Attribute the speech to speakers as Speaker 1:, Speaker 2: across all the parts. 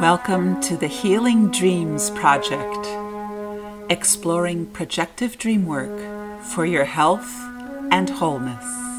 Speaker 1: Welcome to the Healing Dreams Project, exploring projective dream work for your health and wholeness.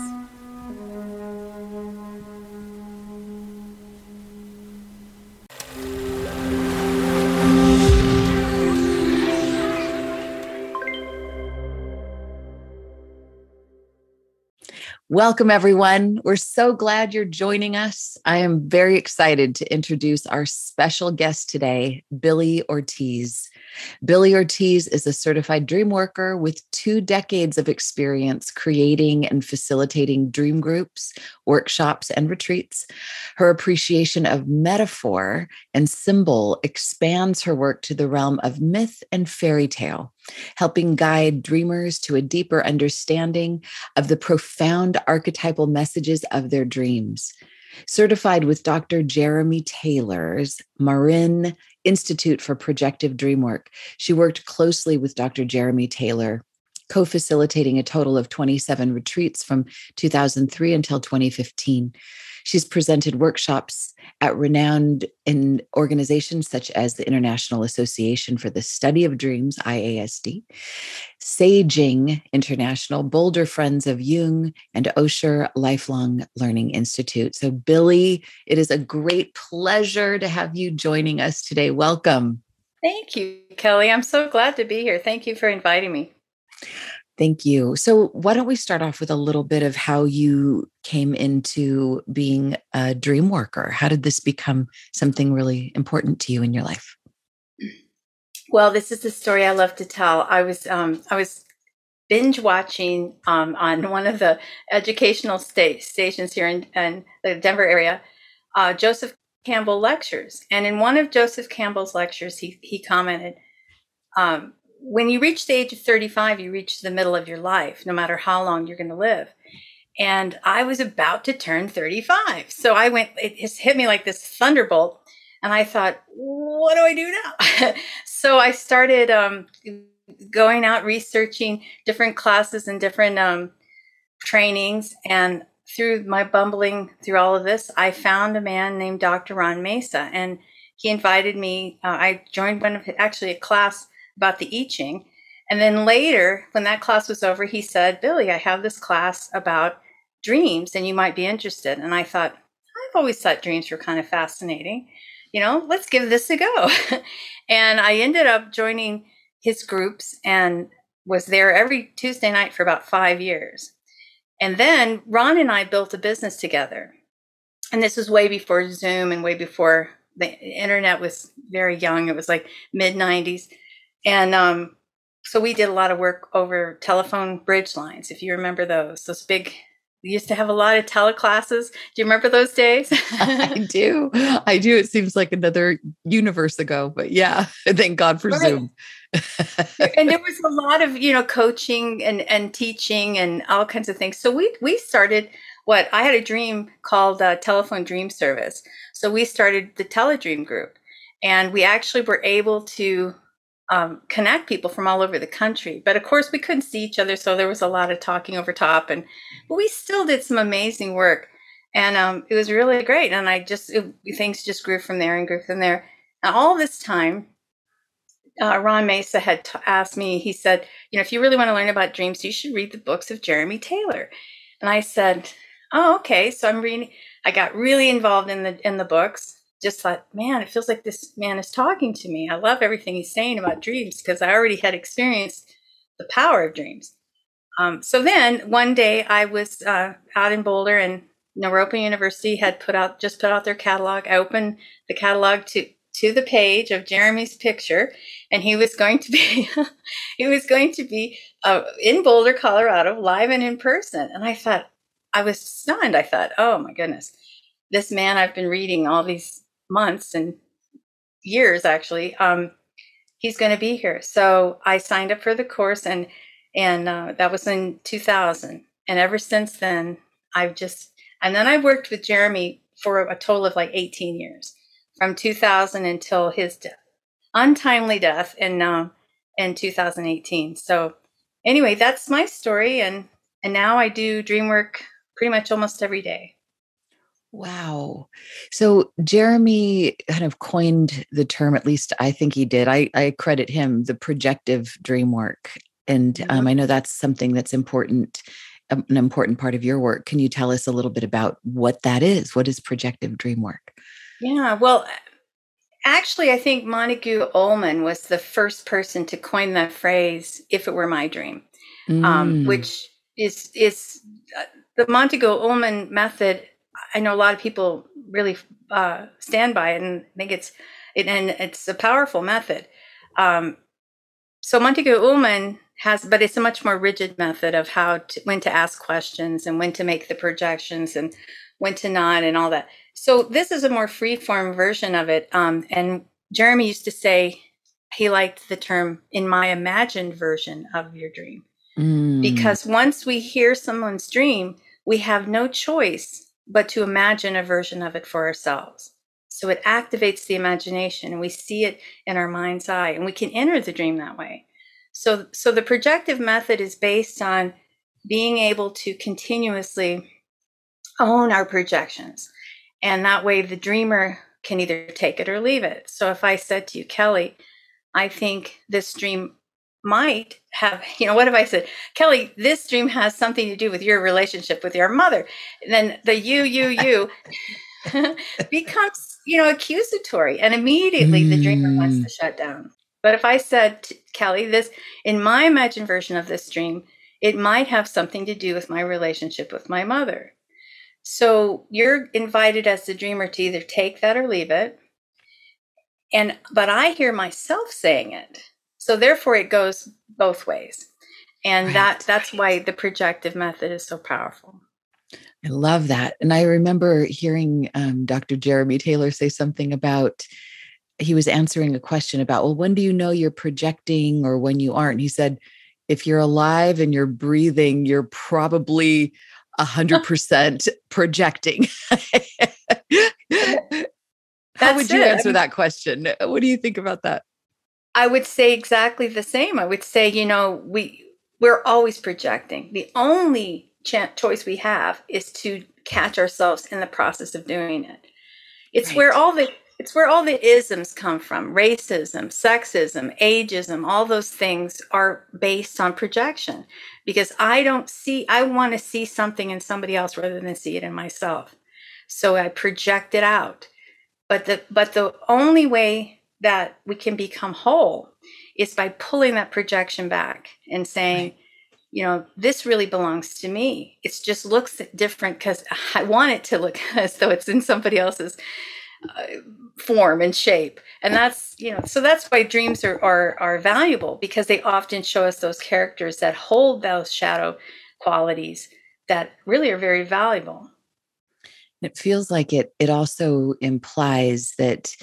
Speaker 2: Welcome, everyone. We're so glad you're joining us. I am very excited to introduce our special guest today, Billie Ortiz. Billie Ortiz is a certified dream worker with two decades of experience creating and facilitating dream groups, workshops, and retreats. Her appreciation of metaphor and symbol expands her work to the realm of myth and fairy tale, helping guide dreamers to a deeper understanding of the profound archetypal messages of their dreams certified with Dr. Jeremy Taylor's Marin Institute for Projective Dreamwork. She worked closely with Dr. Jeremy Taylor, co facilitating a total of 27 retreats from 2003 until 2015. She's presented workshops at renowned in organizations such as the International Association for the Study of Dreams, IASD, Saging International, Boulder Friends of Jung, and Osher Lifelong Learning Institute. So, Billie, it is a great pleasure to have you joining us today. Welcome.
Speaker 3: Thank you, Kelly. I'm so glad to be here. Thank you for inviting me.
Speaker 2: Thank you. So, why don't we start off with a little bit of how you came into being a dream worker? How did this become something really important to you in your life?
Speaker 3: Well, this is the story I love to tell. I was um, I was binge watching um, on one of the educational sta- stations here in, in, the Denver area, uh, Joseph Campbell lectures, and in one of Joseph Campbell's lectures, he he commented. Um, when you reach the age of 35, you reach the middle of your life, no matter how long you're going to live. And I was about to turn 35. So I went, it just hit me like this thunderbolt. And I thought, what do I do now? so I started um, going out researching different classes and different um, trainings. And through my bumbling through all of this, I found a man named Dr. Ron Mesa. And he invited me, uh, I joined one of actually a class about the I Ching. And then later, when that class was over, he said, Billie, I have this class about dreams and you might be interested. And I thought, I've always thought dreams were kind of fascinating. You know, let's give this a go. and I ended up joining his groups and was there every Tuesday night for about five years. And then Ron and I built a business together. And this was way before Zoom and way before the internet was very young. It was like mid 90s. And um, so we did a lot of work over telephone bridge lines, if you remember those, those big. We used to have a lot of teleclasses. Do you remember those days?
Speaker 2: I do. I do. It seems like another universe ago, but yeah, thank God for right. Zoom.
Speaker 3: and there was a lot of, you know, coaching and, and teaching and all kinds of things. So we, we started what I had a dream called uh, telephone dream service. So we started the teledream group and we actually were able to um, connect people from all over the country. But of course, we couldn't see each other, so there was a lot of talking over top. And but we still did some amazing work, and um, it was really great. And I just it, things just grew from there and grew from there. And all this time, uh, Ron Mesa had t- asked me. He said, "You know, if you really want to learn about dreams, you should read the books of Jeremy Taylor." And I said, "Oh, okay." So I'm reading. I got really involved in the in the books just thought, man, it feels like this man is talking to me. I love everything he's saying about dreams because I already had experienced the power of dreams. Um, so then one day I was uh, out in Boulder and Naropa University had put out just put out their catalog. I opened the catalog to to the page of Jeremy's picture, and he was going to be he was going to be uh, in Boulder, Colorado, live and in person. And I thought I was stunned. I thought, oh my goodness, this man I've been reading all these months and years actually um, he's going to be here. So i signed up for the course and and uh, that was in 2000 and ever since then i've just and then i worked with jeremy for a total of like 18 years from 2000 until his death untimely death in uh, in 2018 so anyway that's my story and and now i do dream work pretty much almost every day
Speaker 2: Wow. So Jeremy kind of coined the term, at least I think he did. I, I credit him the projective dream work. And um, mm-hmm. I know that's something that's important, um, an important part of your work. Can you tell us a little bit about what that is? What is projective dream work?
Speaker 3: Yeah, well, actually, I think Montague Ullman was the first person to coin that phrase, if it were my dream, um, mm. um, which is, is uh, the Montague Ullman method I know a lot of people really uh, stand by it and think it's it, and it's a powerful method. Um, so Montague Ullman has, but it's a much more rigid method of how to, when to ask questions and when to make the projections and when to not and all that. So this is a more free form version of it. Um, and Jeremy used to say he liked the term in my imagined version of your dream. Mm. Because once we hear someone's dream, we have no choice but to imagine a version of it for ourselves. So it activates the imagination and we see it in our mind's eye and we can enter the dream that way. So, so the projective method is based on being able to continuously own our projections. And that way the dreamer can either take it or leave it. So if I said to you, Kelly, I think this dream might have, you know, what if I said, Kelly, this dream has something to do with your relationship with your mother? And then the you, you, you becomes, you know, accusatory. And immediately mm. the dreamer wants to mm. shut down. But if I said, Kelly, this, in my imagined version of this dream, it might have something to do with my relationship with my mother. So you're invited as the dreamer to either take that or leave it. And, but I hear myself saying it. So therefore it goes both ways. And right, that that's right. why the projective method is so powerful.
Speaker 2: I love that. And I remember hearing um, Dr. Jeremy Taylor say something about he was answering a question about, well, when do you know you're projecting or when you aren't? He said, if you're alive and you're breathing, you're probably a hundred percent projecting. How would you it. answer I mean, that question? What do you think about that?
Speaker 3: I would say exactly the same. I would say, you know, we we're always projecting. The only ch- choice we have is to catch ourselves in the process of doing it. It's right. where all the it's where all the isms come from racism sexism ageism all those things are based on projection because i don't see i want to see something in somebody else rather than see it in myself so i project it out but the but the only way that we can become whole is by pulling that projection back and saying, right. you know, this really belongs to me. It just looks different because I want it to look as though it's in somebody else's uh, form and shape. And that's, you know, so that's why dreams are, are, are valuable because they often show us those characters that hold those shadow qualities that really are very valuable.
Speaker 2: It feels like it, it also implies that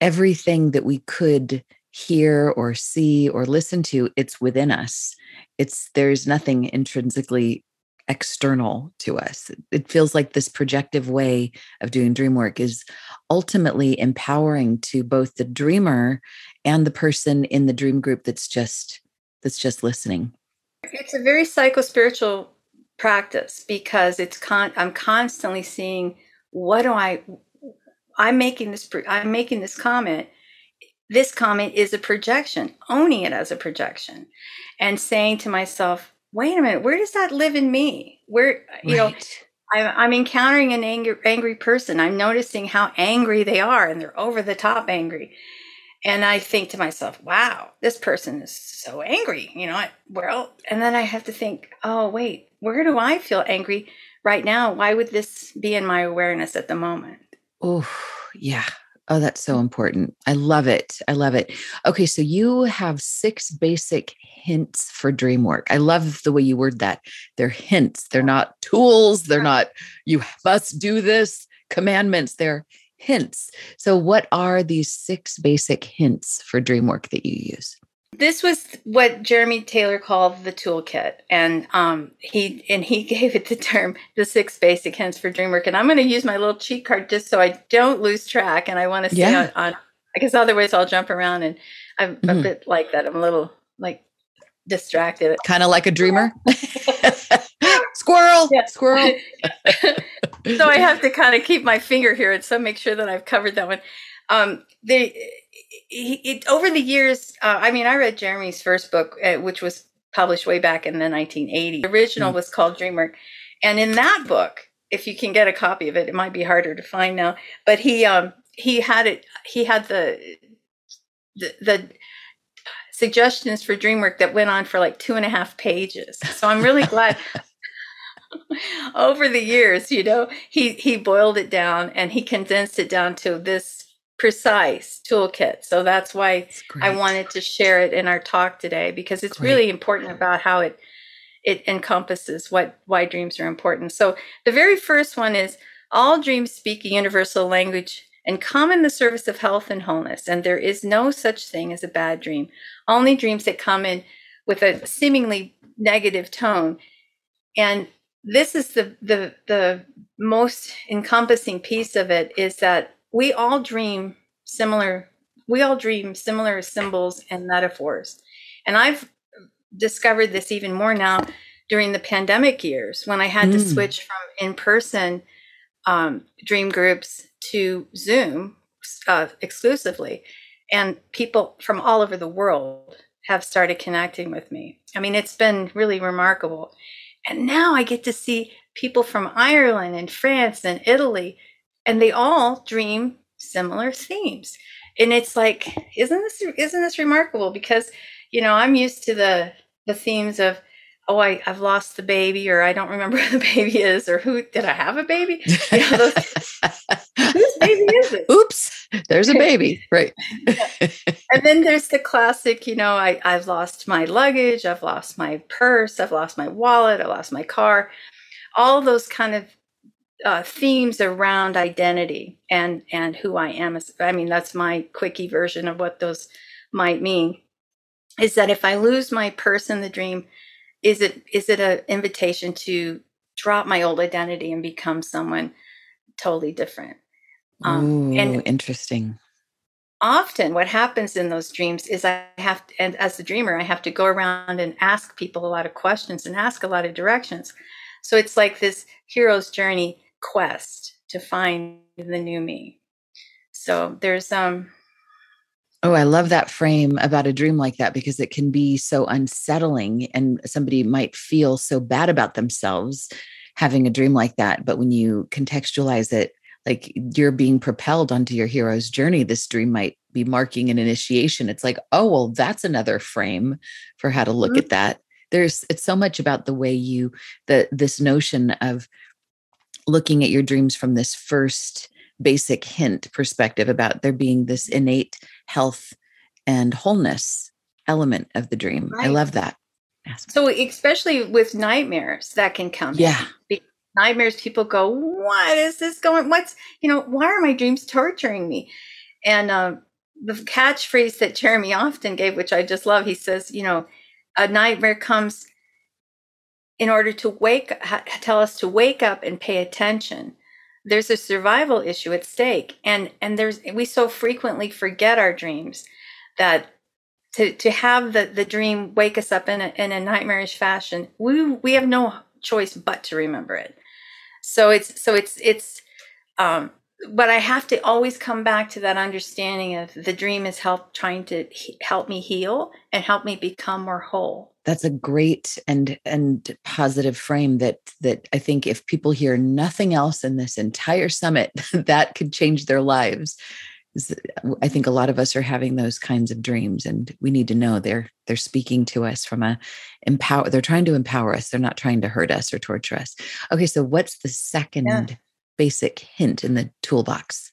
Speaker 2: everything that we could hear or see or listen to it's within us. It's there's nothing intrinsically external to us. It feels like this projective way of doing dream work is ultimately empowering to both the dreamer and the person in the dream group that's just that's just listening.
Speaker 3: It's a very psychospiritual practice because it's con i'm constantly seeing what do i I'm making this I'm making this comment. This comment is a projection, owning it as a projection, and saying to myself, "Wait a minute, where does that live in me? Where you right. know." I'm, encountering an angry, angry person. I'm noticing how angry they are, and they're over the top angry. And I think to myself, wow, this person is so angry. You know, well, and then I have to think, oh, wait, where do I feel angry right now? Why would this be in my awareness at the moment?
Speaker 2: Oh, yeah. Oh, that's so mm. important. I love it. I love it. Okay, so you have six basic hints for dream work. I love the way you word that. They're hints. They're not tools. They're not you must do this commandments. They're hints. So what are these six basic hints for dream work that you use?
Speaker 3: This was what Jeremy Taylor called the toolkit, and um, he and he gave it the term the six basic hints for dream work. And I'm going to use my little cheat card just so I don't lose track, and I want to stay yeah. on, on, because otherwise I'll jump around, and I'm mm-hmm. a bit like that. I'm a little like distracted,
Speaker 2: kind of like a dreamer. squirrel, yeah. squirrel.
Speaker 3: so I have to kind of keep my finger here and so make sure that I've covered that one. Um, they, it, it, over the years, uh, I mean, I read Jeremy's first book, uh, which was published way back in the 1980s. The original mm. was called Dreamwork. And in that book, if you can get a copy of it, it might be harder to find now, but he, um, he had it, he had the, the, the suggestions for DreamWork that went on for like two and a half pages. So I'm really glad over the years, you know, he he boiled it down and he condensed it down to this precise toolkit. So that's why I wanted to share it in our talk today because it's great. really important about how it it encompasses what why dreams are important. So the very first one is all dreams speak a universal language and come in the service of health and wholeness. And there is no such thing as a bad dream. Only dreams that come in with a seemingly negative tone. And this is the the the most encompassing piece of it is that we all dream similar we all dream similar symbols and metaphors. And I've discovered this even more now during the pandemic years when I had mm. to switch from in person um, dream groups to Zoom uh, exclusively. And people from all over the world have started connecting with me. I mean, it's been really remarkable. And now I get to see people from Ireland and France and Italy, and they all dream similar themes. And it's like, isn't this isn't this remarkable? Because you know, I'm used to the the themes of oh I, i've lost the baby or i don't remember who the baby is or who did i have a baby? You know, those, whose baby is it?
Speaker 2: Oops there's a baby right.
Speaker 3: And then there's the classic you know I, i've lost my luggage i've lost my purse i've lost my wallet i lost my car. All those kind of uh, themes around identity and and who i am i mean that's my quickie version of what those might mean is that if i lose my purse in the dream is it is it an invitation to drop my old identity and become someone totally different?
Speaker 2: Um, Ooh, and interesting.
Speaker 3: often what happens in those dreams is i have to, and as a dreamer i have to go around and ask people a lot of questions and ask a lot of directions. So it's like this hero's journey quest to find the new me so there's um
Speaker 2: Oh, I love that frame about a dream like that because it can be so unsettling and somebody might feel so bad about themselves having a dream like that. But when you contextualize it, like you're being propelled onto your hero's journey, this dream might be marking an initiation. It's like, oh, well, that's another frame for how to look mm-hmm. at that. There's it's so much about the way you the this notion of looking at your dreams from this first basic hint perspective about there being this innate health and wholeness element of the dream. Right. I love that.
Speaker 3: So, especially with nightmares, that can come.
Speaker 2: Yeah.
Speaker 3: Nightmares, people go, What is this going? What's, you know, why are my dreams torturing me? And uh, the catchphrase that Jeremy often gave, which I just love, he says, You know, a nightmare comes in order to wake, tell us to wake up and pay attention. There's a survival issue at stake and and there's we so frequently forget our dreams that to to have the the dream wake us up in a, in a nightmarish fashion we we have no choice but to remember it. So it's so it's it's um but i have to always come back to that understanding of the dream is help trying to he, help me heal and help me become more whole
Speaker 2: that's a great and and positive frame that that I think if people hear nothing else in this entire summit, that could change their lives. Uh, I think a lot of us are having those kinds of dreams, and we need to know they're they're speaking to us from a empower. They're trying to empower us. They're not trying to hurt us or torture us. Okay, so what's the second yeah. basic hint in the toolbox?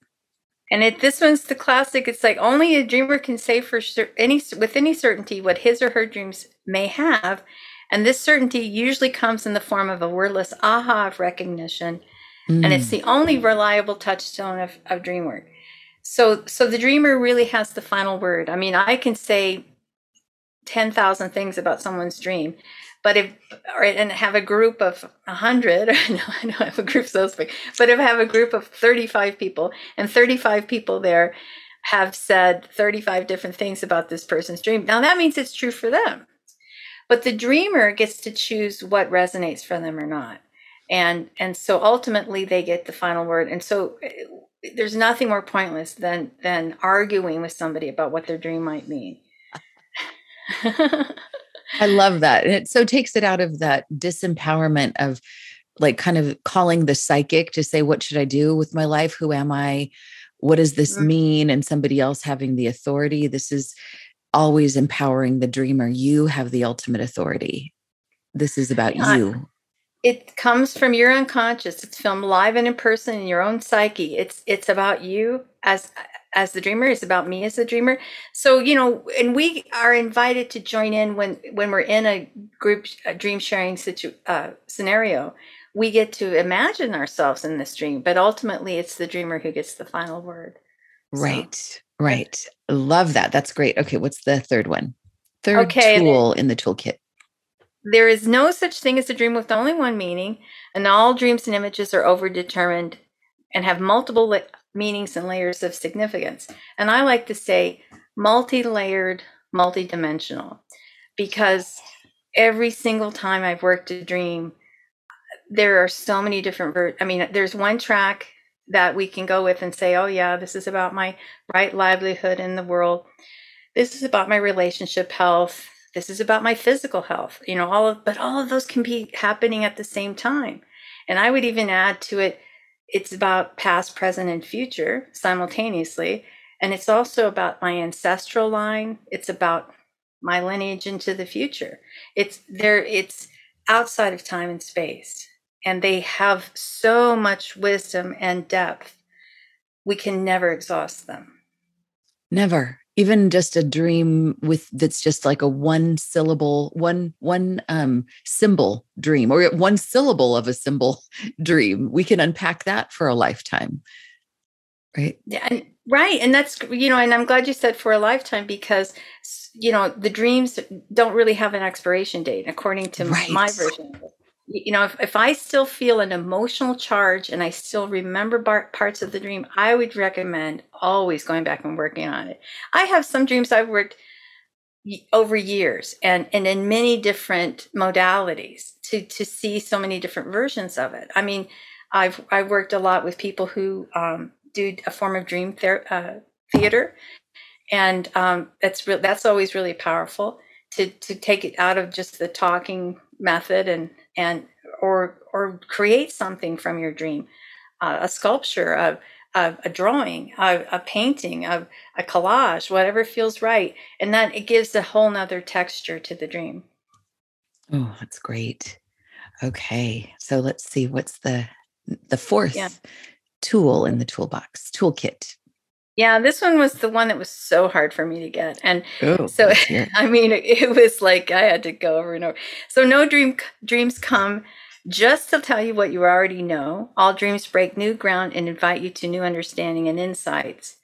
Speaker 3: And it, this one's the classic. It's like only a dreamer can say for any with any certainty what his or her dreams may have, and this certainty usually comes in the form of a wordless aha of recognition, mm. and it's mm. the only reliable touchstone of, of dream work. So, so the dreamer really has the final word. I mean, I can say ten thousand things about someone's dream, but if or, and have a group of 100 no i don't have a group so big but if i have a group of 35 people and 35 people there have said 35 different things about this person's dream now that means it's true for them. But the dreamer gets to choose what resonates for them or not. And and so ultimately they get the final word. And so eh, there's nothing more pointless than than arguing with somebody about what their dream might mean
Speaker 2: i love that and it so takes it out of that disempowerment of like kind of calling the psychic to say what should i do with my life? Who am i? What does this mm-hmm. mean? and somebody else having the authority. This is always empowering the dreamer. You have the ultimate authority. This is about yeah. you.
Speaker 3: it comes from your unconscious. It's filmed live and in person in your own psyche. It's it's about you as as the dreamer it's about me as the dreamer. So you know and we are invited to join in when when we're in a group a dream sharing situ, uh, scenario. We get to imagine ourselves in this dream but ultimately it's the dreamer who gets the final word.
Speaker 2: Right so. right love that. That's great. Okay what's the third one? Third okay, tool in the toolkit.
Speaker 3: There is no such thing as a dream with only one meaning, and all dreams and images are overdetermined and have multiple meanings and layers of significance. And I like to say multi layered, multi-dimensional, because every single time I've worked a dream, there are so many different. Ver- I mean, there's one track that we can go with and say, oh, yeah, this is about my right livelihood in the world. This is about my relationship health this is about my physical health you know all of but all of those can be happening at the same time and i would even add to it it's about past present and future simultaneously. And it's also about my ancestral line. It's about my lineage into the future. It's there it's outside of time and space. And they have so much wisdom and depth. We can never exhaust them.
Speaker 2: Never even just a dream with that's just like a one syllable one one um symbol dream or one syllable of a symbol dream we can unpack that for a lifetime right
Speaker 3: yeah and, right and that's you know and i'm glad you said for a lifetime because you know the dreams don't really have an expiration date according to right. my version you know, if, if I still feel an emotional charge and I still remember bar- parts of the dream, I would recommend always going back and working on it. I have some dreams I've worked over years and, and in many different modalities to, to see so many different versions of it. I mean, I've, I've worked a lot with people who um, do a form of dream ther- uh, theater. And um, that's, re- that's always really powerful to, to take it out of just the talking method and and or or create something from your dream. Uh, a sculpture a, a, a drawing a, a painting a, a collage whatever feels right. And then it gives a whole nother texture to the dream.
Speaker 2: Oh that's great. Okay so let's see what's the the fourth yeah. tool in the toolbox? Toolkit
Speaker 3: yeah, this one was the one that was so hard for me to get. And oh, so I mean it, it, was like I had to go over and over. So no dream dreams come just to tell you what you already know. All dreams break new ground and invite you to new understanding and insights.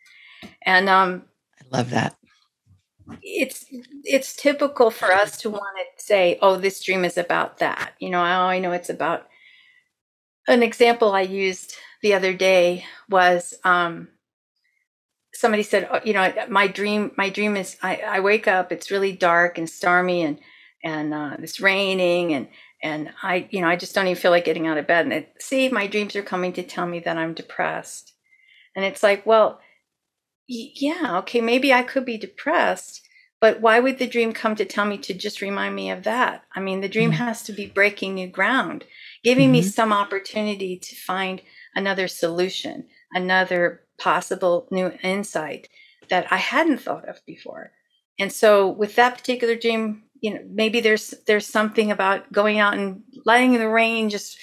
Speaker 3: And um
Speaker 2: I love that.
Speaker 3: It's it's typical for us to want to say, "Oh, this dream is about that." You know, oh, I know it's about an example I used the other day was um somebody said, oh, you know, my dream, my dream is I, I wake up, it's really dark and stormy and, and uh, it's raining and, and I, you know, I just don't even feel like getting out of bed. And it, see, my dreams are coming to tell me that I'm depressed. And it's like, well, yeah, okay, maybe I could be depressed, but why would the dream come to tell me to just remind me of that? I mean, the dream mm-hmm. has to be breaking new ground, giving mm-hmm. me some opportunity to find another solution, another possible new insight that I hadn't thought of before. And so with that particular dream, you know, maybe there's there's something about going out and letting the rain just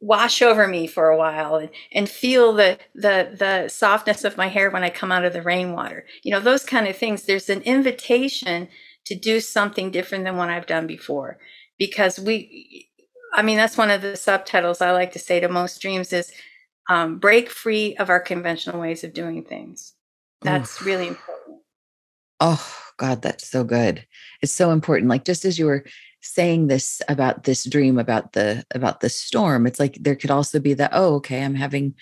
Speaker 3: wash over me for a while and, and feel the, the the softness of my hair when I come out of the rainwater. You know, those kind of things. There's an invitation to do something different than what I've done before. Because we I mean, that's one of the subtitles I like to say to most dreams is um, break free of our conventional ways of doing things. That's Oof. really important.
Speaker 2: Oh, God, that's so good. It's so important. Like just as you were saying this about this dream about the about the storm, it's like there could also be that, oh, okay, I'm having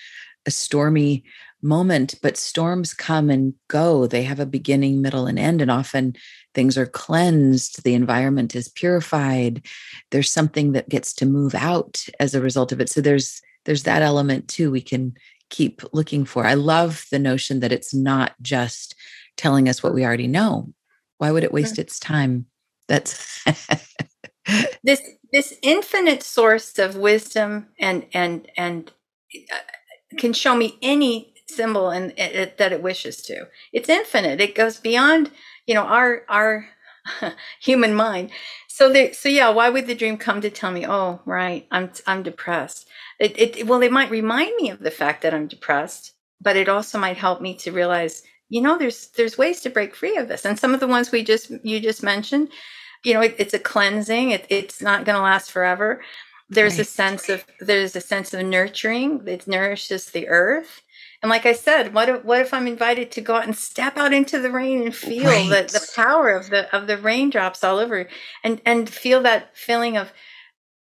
Speaker 2: a stormy moment, but storms come and go. They have a beginning, middle, and end. And often things are cleansed, the environment is purified, there's something that gets to move out as a result of it. So there's there's that element too we can keep looking for. I love the notion that it's not just telling us what we already know. Why would it waste its time? That's
Speaker 3: this this infinite source of wisdom and and and uh, can show me any symbol and that it wishes to. It's infinite. It goes beyond you know our our human mind. So they so yeah, why would the dream come to tell me, oh right, I'm I'm depressed? It, it well, it might remind me of the fact that I'm depressed, but it also might help me to realize, you know, there's there's ways to break free of this. And some of the ones we just you just mentioned, you know, it, it's a cleansing. It, it's not going to last forever. There's right. a sense of there's a sense of nurturing. It nourishes the earth. And like I said, what if, what if I'm invited to go out and step out into the rain and feel right. the, the power of the of the raindrops all over and and feel that feeling of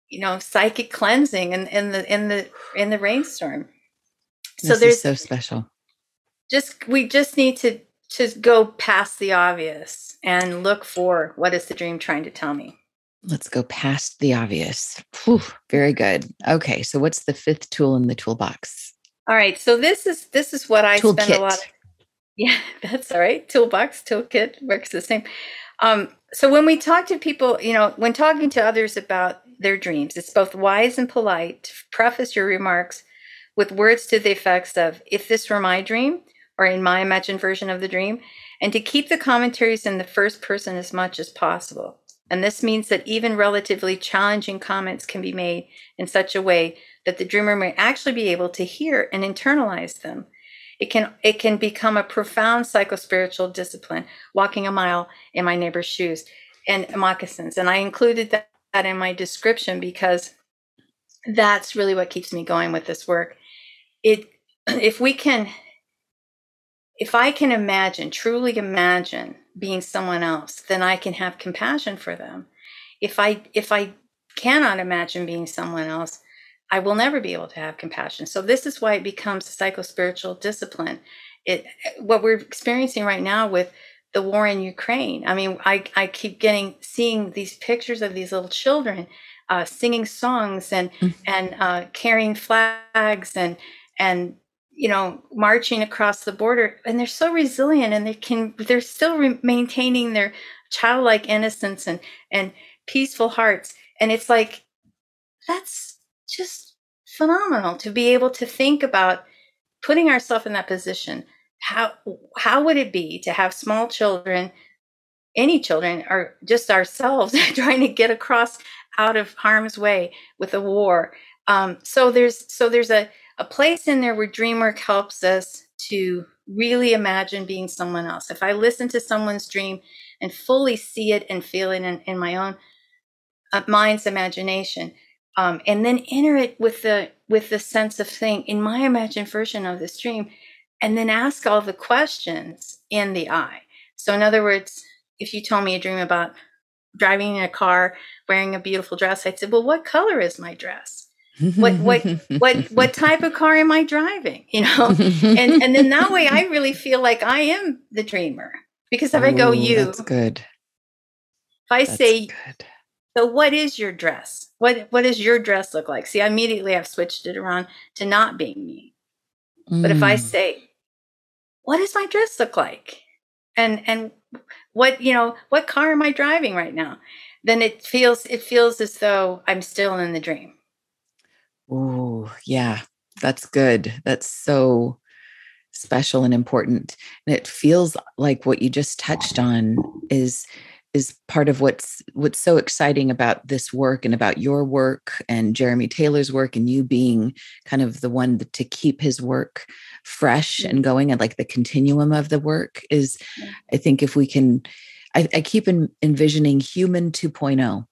Speaker 3: you know psychic cleansing in, in the in the in the rainstorm.
Speaker 2: So this there's so special.
Speaker 3: Just we just need to to go past the obvious and look for what is the dream trying to tell me.
Speaker 2: Let's go past the obvious. Whew, very good. Okay, so what's the fifth tool in the toolbox?
Speaker 3: All right, so this is this is what I
Speaker 2: Toolkit.
Speaker 3: spend a lot. Of, yeah, that's all right. Toolbox, toolkit works the same. Um, so when we talk to people, you know, when talking to others about their dreams, it's both wise and polite to preface your remarks with words to the effects of "If this were my dream," or in my imagined version of the dream, and to keep the commentaries in the first person as much as possible. And this means that even relatively challenging comments can be made in such a way that the dreamer may actually be able to hear and internalize them. It can it can become a profound psychospiritual discipline, walking a mile in my neighbor's shoes and moccasins. And I included that, that in my description because that's really what keeps me going with this work. It if we can if I can imagine, truly imagine being someone else, then I can have compassion for them. If I if I cannot imagine being someone else, I will never be able to have compassion. So this is why it becomes a psychospiritual discipline. It what we're experiencing right now with the war in Ukraine. I mean, I, I keep getting seeing these pictures of these little children uh, singing songs and mm-hmm. and uh, carrying flags and and you know marching across the border and they're so resilient and they can they're still re- maintaining their childlike innocence and and peaceful hearts. And it's like that's just phenomenal to be able to think about putting ourselves in that position. How how would it be to have small children? Any children or just ourselves trying to get across out of harm's way with a war. Um, so there's so there's a a place in there where dream work helps us to really imagine being someone else. If I listen to someone's dream and fully see it and feel it in, in my own uh, mind's imagination, um, and then enter it with the with the sense of thing in my imagined version of this dream, and then ask all the questions in the I. So, in other words, if you told me a dream about driving in a car wearing a beautiful dress, I'd say, well, what color is my dress? What what what what type of car am i driving? You know? And and then that way i really feel like i am the dreamer. Because if Ooh, i go you
Speaker 2: that's good.
Speaker 3: If i that's say good. so what is your dress? What what does your dress look like? See immediately I've switched it around to not being me. Mm. but if i mm. say what does my dress look like? And and what you know what car am i driving right now? Then it feels it feels as though i'm still in the dream
Speaker 2: Oh, yeah, that's good. That's so special and important. And it feels like what you just touched on is is part of what's what's so exciting about this work and about your work and Jeremy Taylor's work and you being kind of the one to keep his work fresh and mm-hmm. going and like the continuum of the work is I think if we can I, I keep in, envisioning human 2.0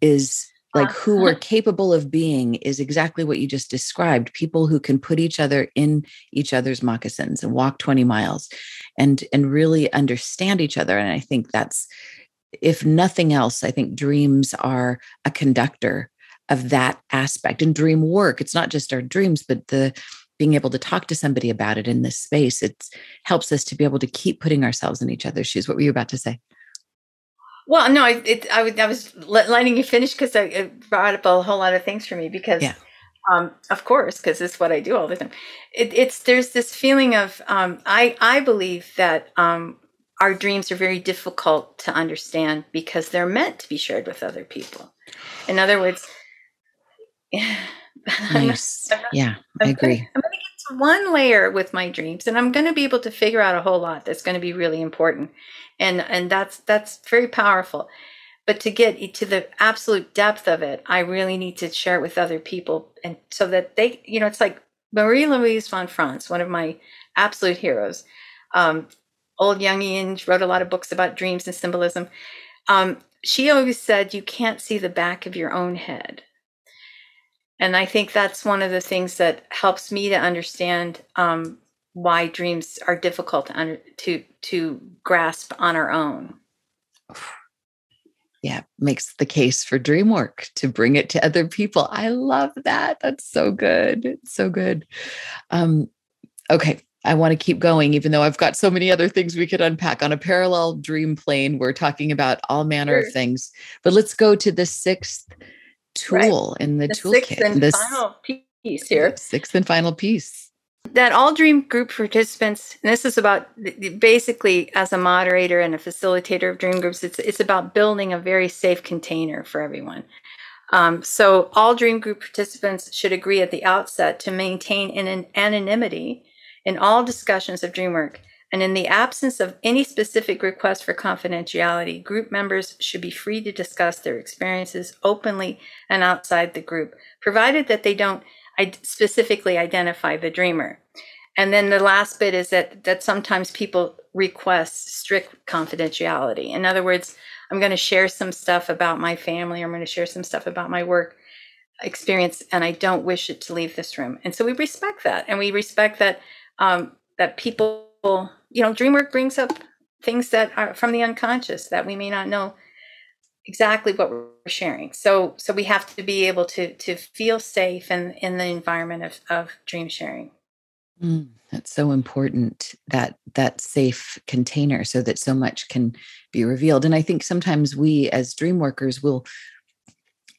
Speaker 2: is like who we're capable of being is exactly what you just described people who can put each other in each other's moccasins and walk 20 miles and and really understand each other and i think that's if nothing else i think dreams are a conductor of that aspect and dream work it's not just our dreams but the being able to talk to somebody about it in this space it helps us to be able to keep putting ourselves in each other's shoes. What were you about to say
Speaker 3: Well, no, I, it, I, I was letting you finish because it brought up a whole lot of things for me because, yeah. um, of course, because it's what I do all the time. It, it's there's this feeling of um, I I believe that um, our dreams are very difficult to understand because they're meant to be shared with other people. In other words,
Speaker 2: nice. yeah, I agree.
Speaker 3: I'm going to one layer with my dreams, and I'm going to be able to figure out a whole lot that's going to be really important and and that's that's very powerful. But to get to the absolute depth of it i really need to share it with other people and so that they you know it's like marie louise von franz one of my absolute heroes. Um, old jungian wrote a lot of books about dreams and symbolism. Um, she always said you can't see the back of your own head and i think that's one of the things that helps me to understand um, why dreams are difficult to under, to to grasp on our own.
Speaker 2: Yeah, makes the case for dream work to bring it to other people. I love that. That's so good. It's so good. Um, okay, I want to keep going, even though I've got so many other things we could unpack on a parallel dream plane. We're talking about all manner sure. of things, but let's go to the sixth tool right. in the, the toolkit.
Speaker 3: Sixth and this, final piece here.
Speaker 2: Sixth and final piece
Speaker 3: that all dream group participants and this is about basically as a moderator and a facilitator of dream groups it's, it's about building a very safe container for everyone um, so all dream group participants should agree at the outset to maintain an anonymity in all discussions of dream work and in the absence of any specific request for confidentiality group members should be free to discuss their experiences openly and outside the group provided that they don't specifically identify the dreamer. And then the last bit is that that sometimes people request strict confidentiality. In other words, I'm going to share some stuff about my family, I'm going to share some stuff about my work experience, and I don't wish it to leave this room. And so we respect that, and we respect that um, that people, you know, dream work brings up things that are from the unconscious that we may not know exactly what we're sharing. So so we have to be able to to feel safe in in the environment of, of dream sharing.
Speaker 2: Mm, that's so important that that safe container so that so much can be revealed. And I think sometimes we as dream workers will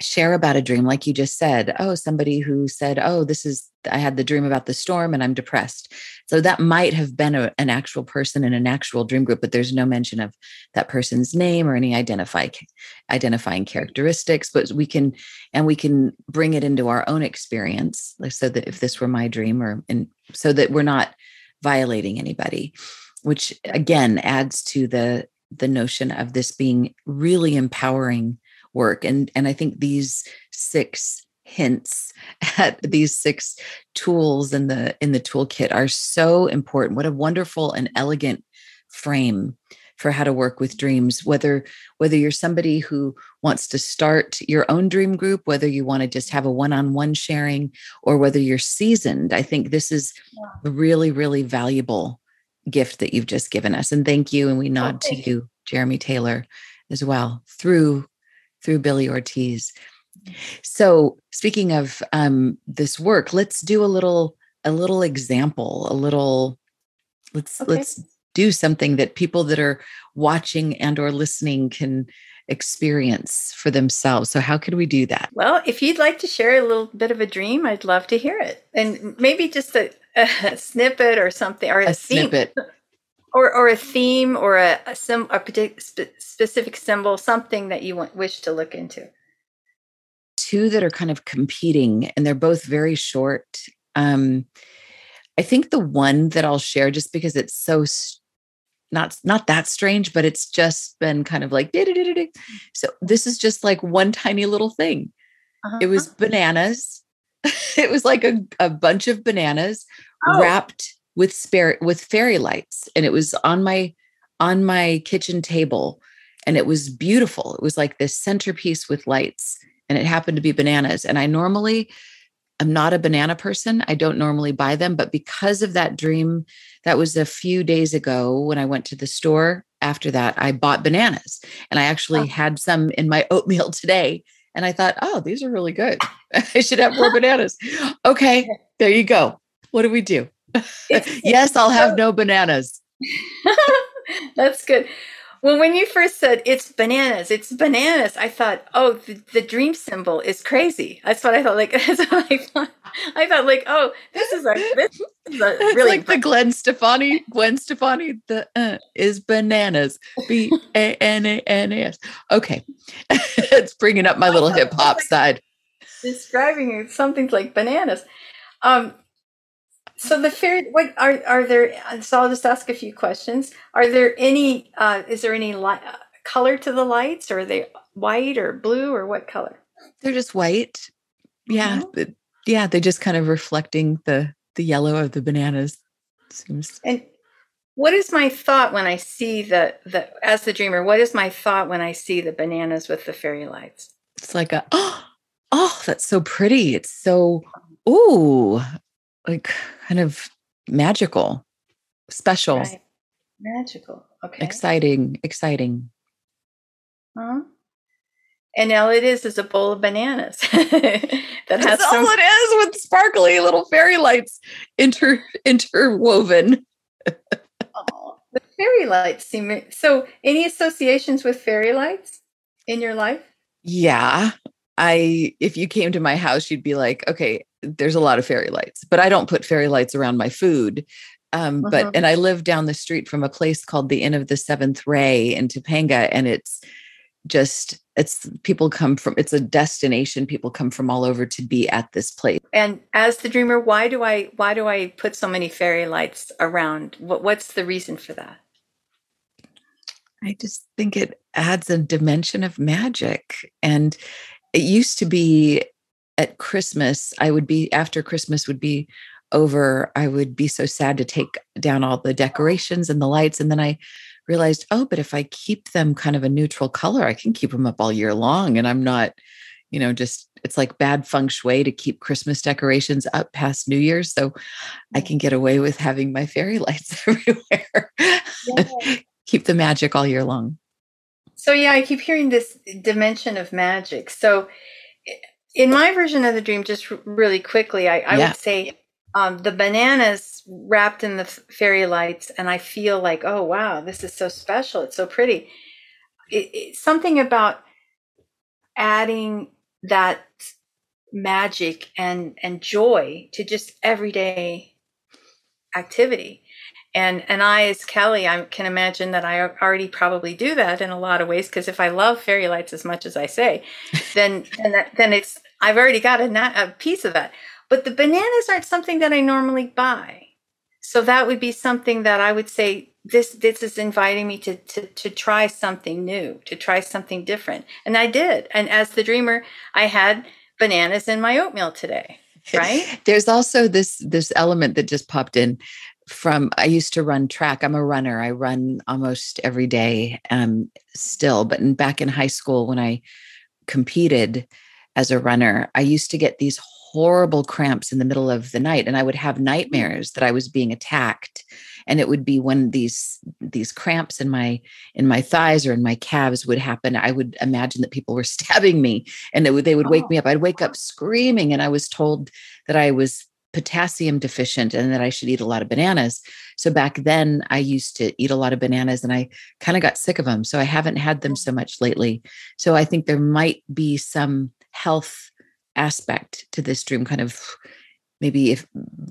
Speaker 2: share about a dream like you just said oh somebody who said oh this is i had the dream about the storm and i'm depressed so that might have been a, an actual person in an actual dream group but there's no mention of that person's name or any identify identifying characteristics but we can and we can bring it into our own experience like so that if this were my dream or and so that we're not violating anybody which again adds to the the notion of this being really empowering work and and i think these six hints at these six tools in the in the toolkit are so important what a wonderful and elegant frame for how to work with dreams whether whether you're somebody who wants to start your own dream group whether you want to just have a one-on-one sharing or whether you're seasoned i think this is a really really valuable gift that you've just given us and thank you and we oh, nod okay. to you jeremy taylor as well through through Billie Ortiz. So, speaking of um, this work, let's do a little a little example, a little let's okay. let's do something that people that are watching and or listening can experience for themselves. So how could we do that?
Speaker 3: Well, if you'd like to share a little bit of a dream, I'd love to hear it. And maybe just a, a snippet or something or a, a snippet or or a theme or a a, sim, a specific symbol, something that you want, wish to look into.
Speaker 2: Two that are kind of competing, and they're both very short. Um, I think the one that I'll share, just because it's so not not that strange, but it's just been kind of like so. This is just like one tiny little thing. Uh-huh. It was bananas. it was like a, a bunch of bananas oh. wrapped with spare with fairy lights and it was on my on my kitchen table and it was beautiful. It was like this centerpiece with lights and it happened to be bananas and i normally i'm not a banana person i don't normally buy them but because of that dream that was a few days ago when i went to the store after that i bought bananas and i actually oh. had some in my oatmeal today and i thought oh these are really good. I should have more bananas. Okay there you go. What do we do yes, I'll have no bananas.
Speaker 3: That's good. Well, when you first said it's bananas, it's bananas, I thought, oh, the, the dream symbol is crazy. That's what I thought. Like, that's what I thought. I thought, like, oh, this is a this is a really
Speaker 2: like the Glenn Stefani, Gwen Stefani, the uh, is bananas. B A N A N A S. Okay. it's bringing up my little hip hop side.
Speaker 3: describing it, something like bananas. Um, so the fairy, what are are there? So I'll just ask a few questions. Are there any? Uh, is there any light, color to the lights, or are they white or blue, or what color?
Speaker 2: They're just white. Yeah.
Speaker 3: Mhm.
Speaker 2: the- yeah. They're just kind of reflecting the the yellow of the bananas. Seems
Speaker 3: And what is my thought when I see the the as the dreamer? What is my thought when I see the bananas with the fairy lights?
Speaker 2: it's like a oh, oh, that's so pretty. It's so ooh, like kind of magical, special,
Speaker 3: Right. Magical. Okay.
Speaker 2: exciting, exciting.
Speaker 3: Huh? And all it is is a bowl of bananas that has
Speaker 2: That's
Speaker 3: some
Speaker 2: all it is with sparkly little fairy lights inter interwoven.
Speaker 3: Oh, the fairy lights seem so. Any associations with fairy lights in your life?
Speaker 2: Yeah. I if you came to my house, you'd be like, okay, there's a lot of fairy lights, but I don't put fairy lights around my food. Um,
Speaker 3: Uh-huh.
Speaker 2: but and I live down the street from a place called the Inn of the Seventh Ray in Topanga, and it's just it's people come from it's a destination. People come from all over to be at this place.
Speaker 3: And as the dreamer, why do I why do I put so many fairy lights around? What, what's the reason for that?
Speaker 2: I just think it adds a dimension of magic. And it used to be at Christmas, I would be after Christmas would be over, I would be so sad to take down all the decorations and the lights. And then I realized, oh, but if I keep them kind of a neutral color, I can keep them up all year long. And I'm not, you know, just it's like bad feng shui to keep Christmas decorations up past New Year's. So I can get away with having my fairy lights everywhere. keep the magic all year long.
Speaker 3: So yeah, I keep hearing this dimension of magic. So in my version of the dream, just really quickly, I, I
Speaker 2: Yeah.
Speaker 3: would say um, the bananas wrapped in the fairy lights, and I feel like, oh wow, this is so special. It's so pretty. It, it, something about adding that magic and and joy to just everyday activity and and i as kelly i can imagine that i already probably do that in a lot of ways because if i love fairy lights as much as i say then then, that, then it's i've already got a, a piece of that. But the bananas aren't something that i normally buy. So that would be something that i would say this this is inviting me to to to try something new to try something different. And i did. And as the dreamer i had bananas in my oatmeal today right?
Speaker 2: There's also this this element that just popped in from I used to run track. I'm a runner. I run almost every day um still, but in, back in high school when I competed as a runner, I used to get these horrible cramps in the middle of the night and I would have nightmares that I was being attacked and it would be when these these cramps in my in my thighs or in my calves would happen I would imagine that people were stabbing me and would, they would wake
Speaker 3: Oh.
Speaker 2: me up I'd wake up screaming and I was told that I was potassium deficient and that I should eat a lot of bananas. So back then I used to eat a lot of bananas and I kind of got sick of them. So I haven't had them so much lately. So I think there might be some health aspect to this dream kind of maybe if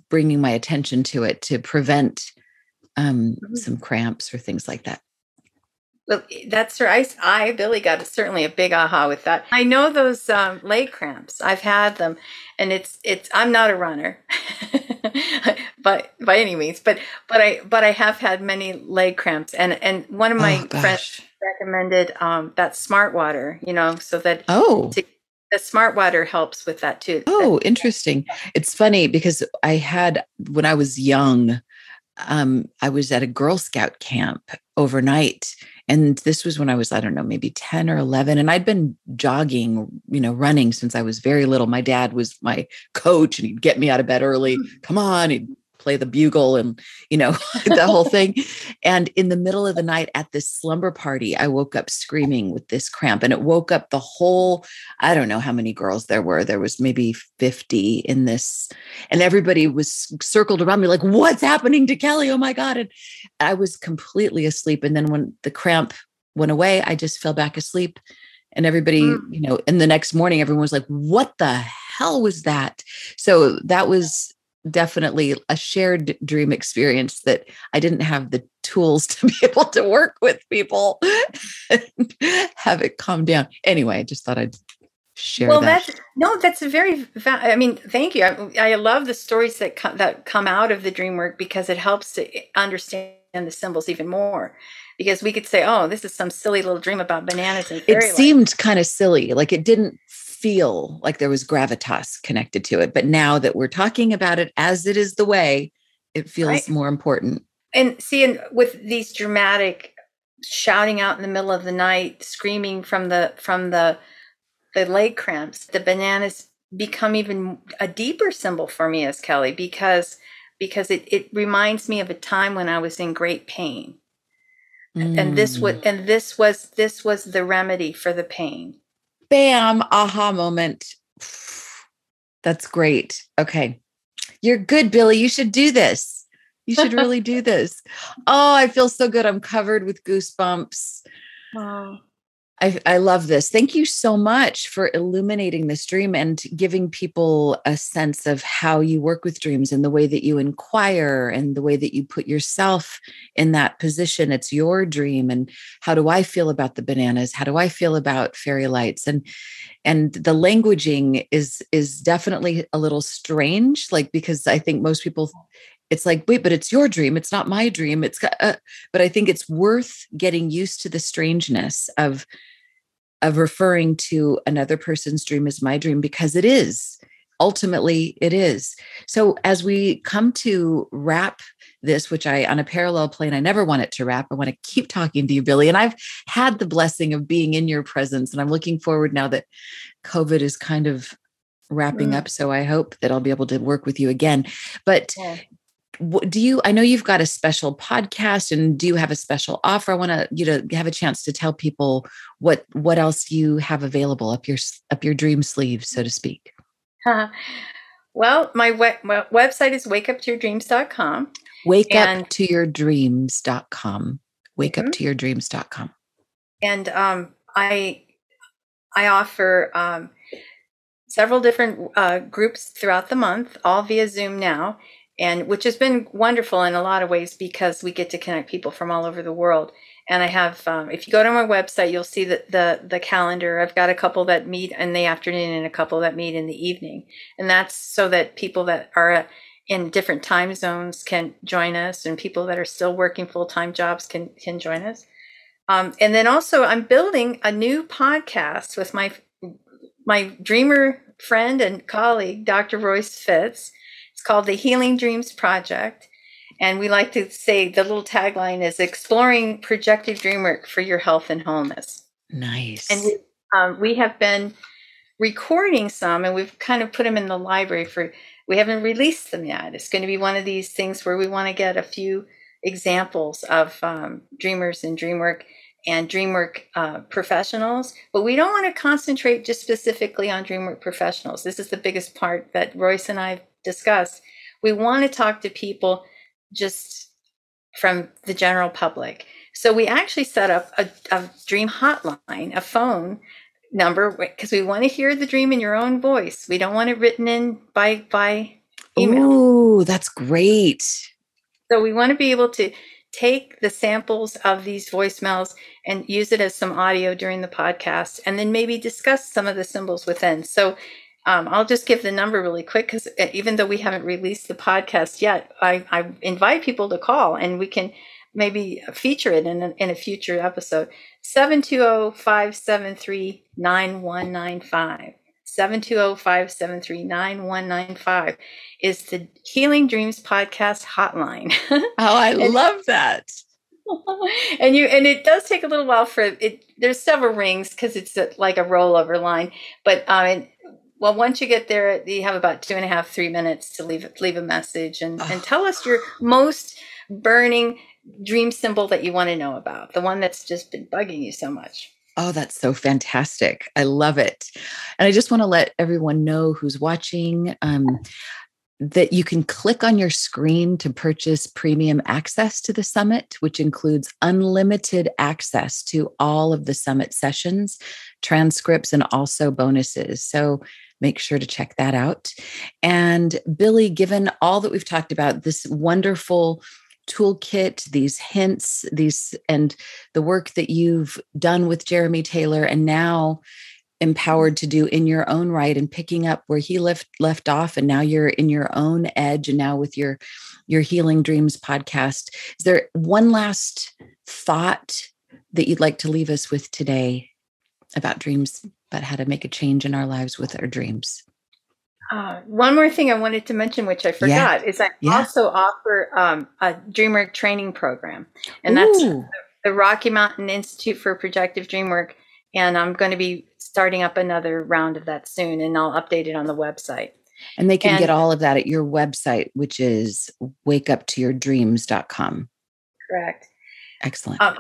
Speaker 2: bringing my attention to it to prevent um,
Speaker 3: Mhm.
Speaker 2: some cramps or things like that.
Speaker 3: Well, that's right. I, Billie, got certainly a big aha with that. I know those um, leg cramps. I've had them, and it's it's. I'm not a runner, but by any means, but but I but I have had many leg cramps, and and one of my
Speaker 2: oh,
Speaker 3: friends recommended um, that Smart Water. You know, so that
Speaker 2: Oh,
Speaker 3: to- the Smart Water helps with that too.
Speaker 2: Oh, interesting. It's funny because I had when I was young, um, I was at a Girl Scout camp overnight. And this was when I was, I don't know, maybe 10 or 11. And I'd been jogging, you know, running since I was very little. My dad was my coach and he'd get me out of bed early. Come on, he'd play the bugle and, you know, the whole thing. And in the middle of the night at this slumber party, I woke up screaming with this cramp and it woke up the whole I don't know how many girls there were. There was maybe 50 in this, and everybody was circled around me like, What's happening to Kelly? Oh my God. And I was completely asleep. And then when the cramp went away, I just fell back asleep. And everybody, mm. you know, in the next morning, everyone was like, what the hell was that? So that was definitely a shared dream experience that I didn't have the tools to be able to work with people and have it calm down. Anyway, I just thought I'd share well, that.
Speaker 3: that's no, that's a very. I mean, thank you. I, I love the stories that come, that come out of the dream work because it helps to understand the symbols even more. Because we could say, "Oh, this is some silly little dream about bananas and
Speaker 2: It seemed kind of silly, like it didn't feel like there was gravitas connected to it. But now that we're talking about it as it is the way, it feels right. more important.
Speaker 3: And see, and with these dramatic shouting out in the middle of the night, screaming from the from the the leg cramps, the bananas become even a deeper symbol for me as Kelly because because it, it reminds me of a time when I was in great pain. Mm. And this was mm. and this was this was the remedy for the pain
Speaker 2: bam, aha moment. That's great. Okay. You're good, Billie. You should do this. You should really do this. Oh, I feel so good. I'm covered with goosebumps. Wow. I, I love this. Thank you so much for illuminating this dream and giving people a sense of how you work with dreams and the way that you inquire and the way that you put yourself in that position. It's your dream. And how do I feel about the bananas? How do I feel about fairy lights? And and the languaging is is definitely a little strange, like because I think most people it's like wait but it's your dream it's not my dream it's uh, but i think it's worth getting used to the strangeness of of referring to another person's dream as my dream because it is. Ultimately it is. So as we come to wrap this which i on a parallel plane i never want it to wrap i want to keep talking to you billie and i've had the blessing of being in your presence and i'm looking forward now that covid is kind of wrapping mm. up so i hope that i'll be able to work with you again. But yeah do you i know you've got a special podcast and do you have a special offer? I want to you to have a chance to tell people what what else you have available up your up your dream sleeve so to speak.
Speaker 3: Well my, we- my website is wakeuptoyourdreams.com
Speaker 2: wake and, up to your dreams.com wake mm-hmm. up to your dreams.com
Speaker 3: and um i i offer um several different uh, groups throughout the month all via zoom now and which has been wonderful in a lot of ways because we get to connect people from all over the world. And I have, um, if you go to my website, you'll see the, the the calendar. I've got a couple that meet in the afternoon and a couple that meet in the evening, and that's so that people that are in different time zones can join us, and people that are still working full time jobs can can join us. Um, and then also, I'm building a new podcast with my my dreamer friend and colleague, Dr. Royce Fitz it's called the Healing Dreams Project. And we like to say the little tagline is exploring projective dream work for your health and wholeness.
Speaker 2: Nice.
Speaker 3: And we, um, we have been recording some and we've kind of put them in the library for, we haven't released them yet. It's going to be one of these things where we want to get a few examples of um, dreamers and dream work and DreamWork uh, professionals, but we don't want to concentrate just specifically on DreamWork professionals. This is the biggest part that Royce and I discussed. We want to talk to people just from the general public. So we actually set up a, a dream hotline, a phone number, because we want to hear the dream in your own voice. We don't want it written in by by email.
Speaker 2: Oh, that's great.
Speaker 3: So we want to be able to take the samples of these voicemails and use it as some audio during the podcast and then maybe discuss some of the symbols within. So um, I'll just give the number really quick because uh, even though we haven't released the podcast yet, I, I, invite people to call and we can maybe feature it in a, in a future episode. 720 573 9195. 720-573-9195 is the Healing Dreams podcast hotline.
Speaker 2: oh, I love that.
Speaker 3: and you and it does take a little while for it there's several rings because it's a, like a rollover line but um well once you get there you have about two and a half three minutes to leave leave a message and, oh. and tell us your most burning dream symbol that you want to know about the one that's just been bugging you so much
Speaker 2: Oh, that's so fantastic. I love it. And I just want to let everyone know who's watching. Um, that you can click on your screen to purchase premium access to the summit, which includes unlimited access to all of the summit sessions, transcripts, and also bonuses. So make sure to check that out. And Billie, given all that we've talked about, this wonderful toolkit, these hints, these and the work that you've done with Jeremy Taylor, and now empowered to do in your own right and picking up where he left left off and now you're in your own edge and now with your your healing dreams podcast is there one last thought that you'd like to leave us with today about dreams about how to make a change in our lives with our dreams
Speaker 3: uh, one more thing I wanted to mention, which I forgot, yeah. is I yeah. also offer um, a DreamWork training program, and that's the Rocky Mountain Institute for Projective Dreamwork. And I'm going to be starting up another round of that soon, and I'll update it on the website.
Speaker 2: And they can and, get all of that at your website, which is wakeuptoyourdreams.com.
Speaker 3: Correct.
Speaker 2: Excellent. Um,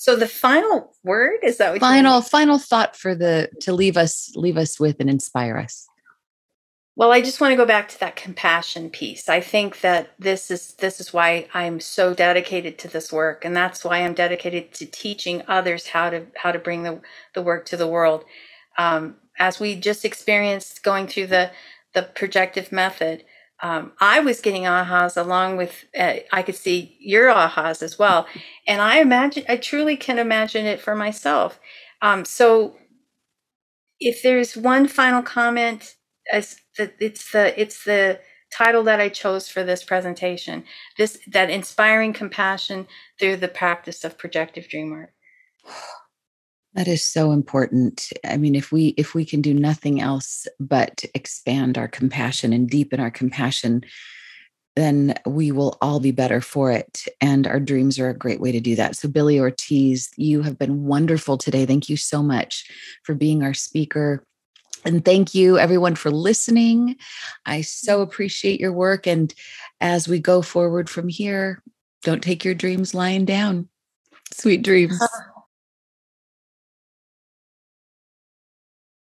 Speaker 3: so the final word is that
Speaker 2: final final thought for the to leave us leave us with and inspire us.
Speaker 3: Well, I just want to go back to that compassion piece. I think that this is this is why I'm so dedicated to this work and that's why I'm dedicated to teaching others how to how to bring the the work to the world. Um, as we just experienced going through the the projective method, um, I was getting ahas along with uh, I could see your ahas as well, and I imagine I truly can imagine it for myself. Um, so, if there's one final comment as the, it's the it's the title that I chose for this presentation. This that inspiring compassion through the practice of projective dream work.
Speaker 2: That is so important. I mean, if we if we can do nothing else but expand our compassion and deepen our compassion, then we will all be better for it. And our dreams are a great way to do that. So, Billie Ortiz, you have been wonderful today. Thank you so much for being our speaker and thank you, everyone, for listening. I so appreciate your work. And as we go forward from here, don't take your dreams lying down. Sweet dreams.